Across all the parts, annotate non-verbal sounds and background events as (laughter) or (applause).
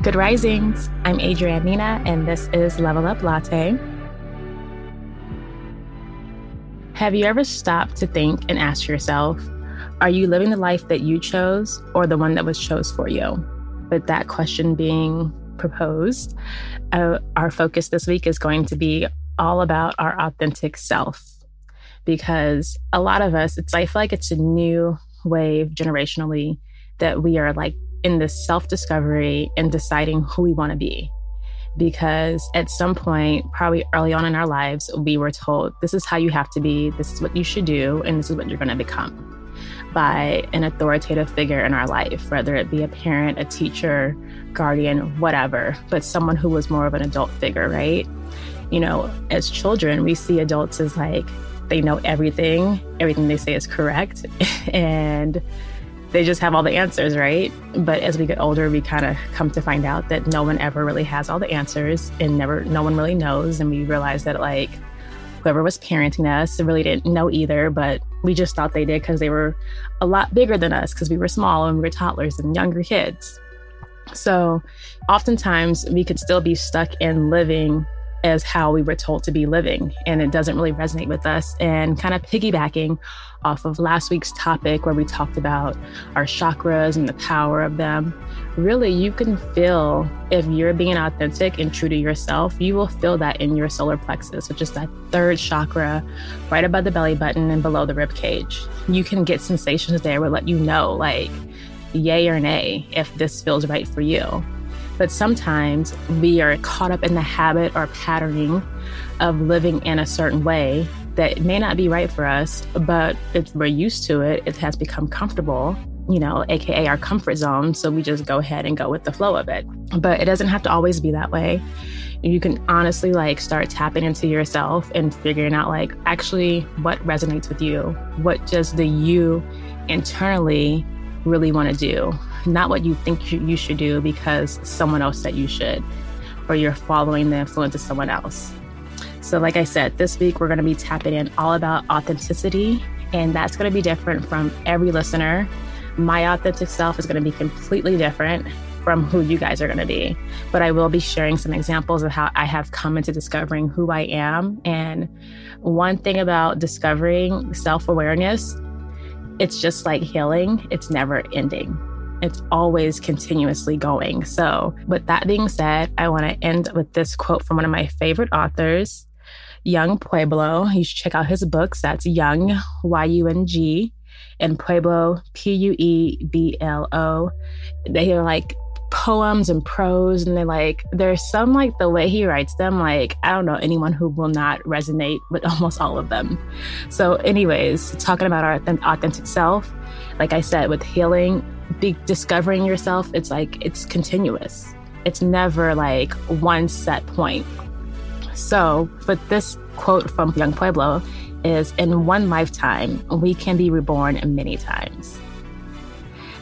Good risings. I'm Adrienne Nina, and this is Level Up Latte. Have you ever stopped to think and ask yourself, are you living the life that you chose or the one that was chose for you? With that question being proposed, uh, our focus this week is going to be all about our authentic self. Because a lot of us, it's I feel like it's a new wave generationally that we are like in this self discovery and deciding who we want to be. Because at some point, probably early on in our lives, we were told this is how you have to be, this is what you should do, and this is what you're going to become by an authoritative figure in our life, whether it be a parent, a teacher, guardian, whatever, but someone who was more of an adult figure, right? You know, as children, we see adults as like they know everything, everything they say is correct. (laughs) and they just have all the answers, right? But as we get older, we kind of come to find out that no one ever really has all the answers and never, no one really knows. And we realize that, like, whoever was parenting us really didn't know either, but we just thought they did because they were a lot bigger than us because we were small and we were toddlers and younger kids. So oftentimes we could still be stuck in living as how we were told to be living. And it doesn't really resonate with us. And kind of piggybacking off of last week's topic, where we talked about our chakras and the power of them, really, you can feel if you're being authentic and true to yourself, you will feel that in your solar plexus, which is that third chakra right above the belly button and below the rib cage. You can get sensations there will let you know, like, yay or nay, if this feels right for you. But sometimes we are caught up in the habit or patterning of living in a certain way that may not be right for us, but if we're used to it, it has become comfortable, you know, AKA our comfort zone. So we just go ahead and go with the flow of it. But it doesn't have to always be that way. You can honestly like start tapping into yourself and figuring out like actually what resonates with you, what does the you internally really want to do, not what you think you should do because someone else said you should, or you're following the influence of someone else. So, like I said, this week we're going to be tapping in all about authenticity, and that's going to be different from every listener. My authentic self is going to be completely different from who you guys are going to be. But I will be sharing some examples of how I have come into discovering who I am. And one thing about discovering self awareness it's just like healing, it's never ending. It's always continuously going. So, with that being said, I want to end with this quote from one of my favorite authors, Yung Pueblo. You should check out his books. That's Yung, Y U N G, and Pueblo, P U E B L O. They are like poems and prose and they're like there's some like the way he writes them like i don't know anyone who will not resonate with (laughs) almost all of them. So anyways talking about our authentic self like i said with healing be discovering yourself it's like it's continuous. It's never like one set point. So but this quote from Yung Pueblo is in one lifetime we can be reborn many times.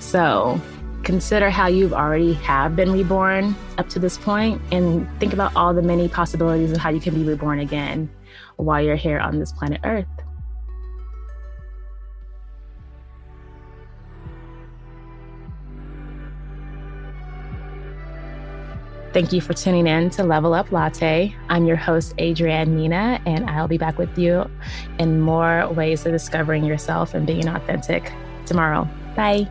So consider how you've already have been reborn up to this point and think about all the many possibilities of how you can be reborn again while you're here on this planet earth Thank you for tuning in to Level Up Latte. I'm your host, Adrienne Nina, and I'll be back with you in more ways of discovering yourself and being authentic tomorrow. Bye.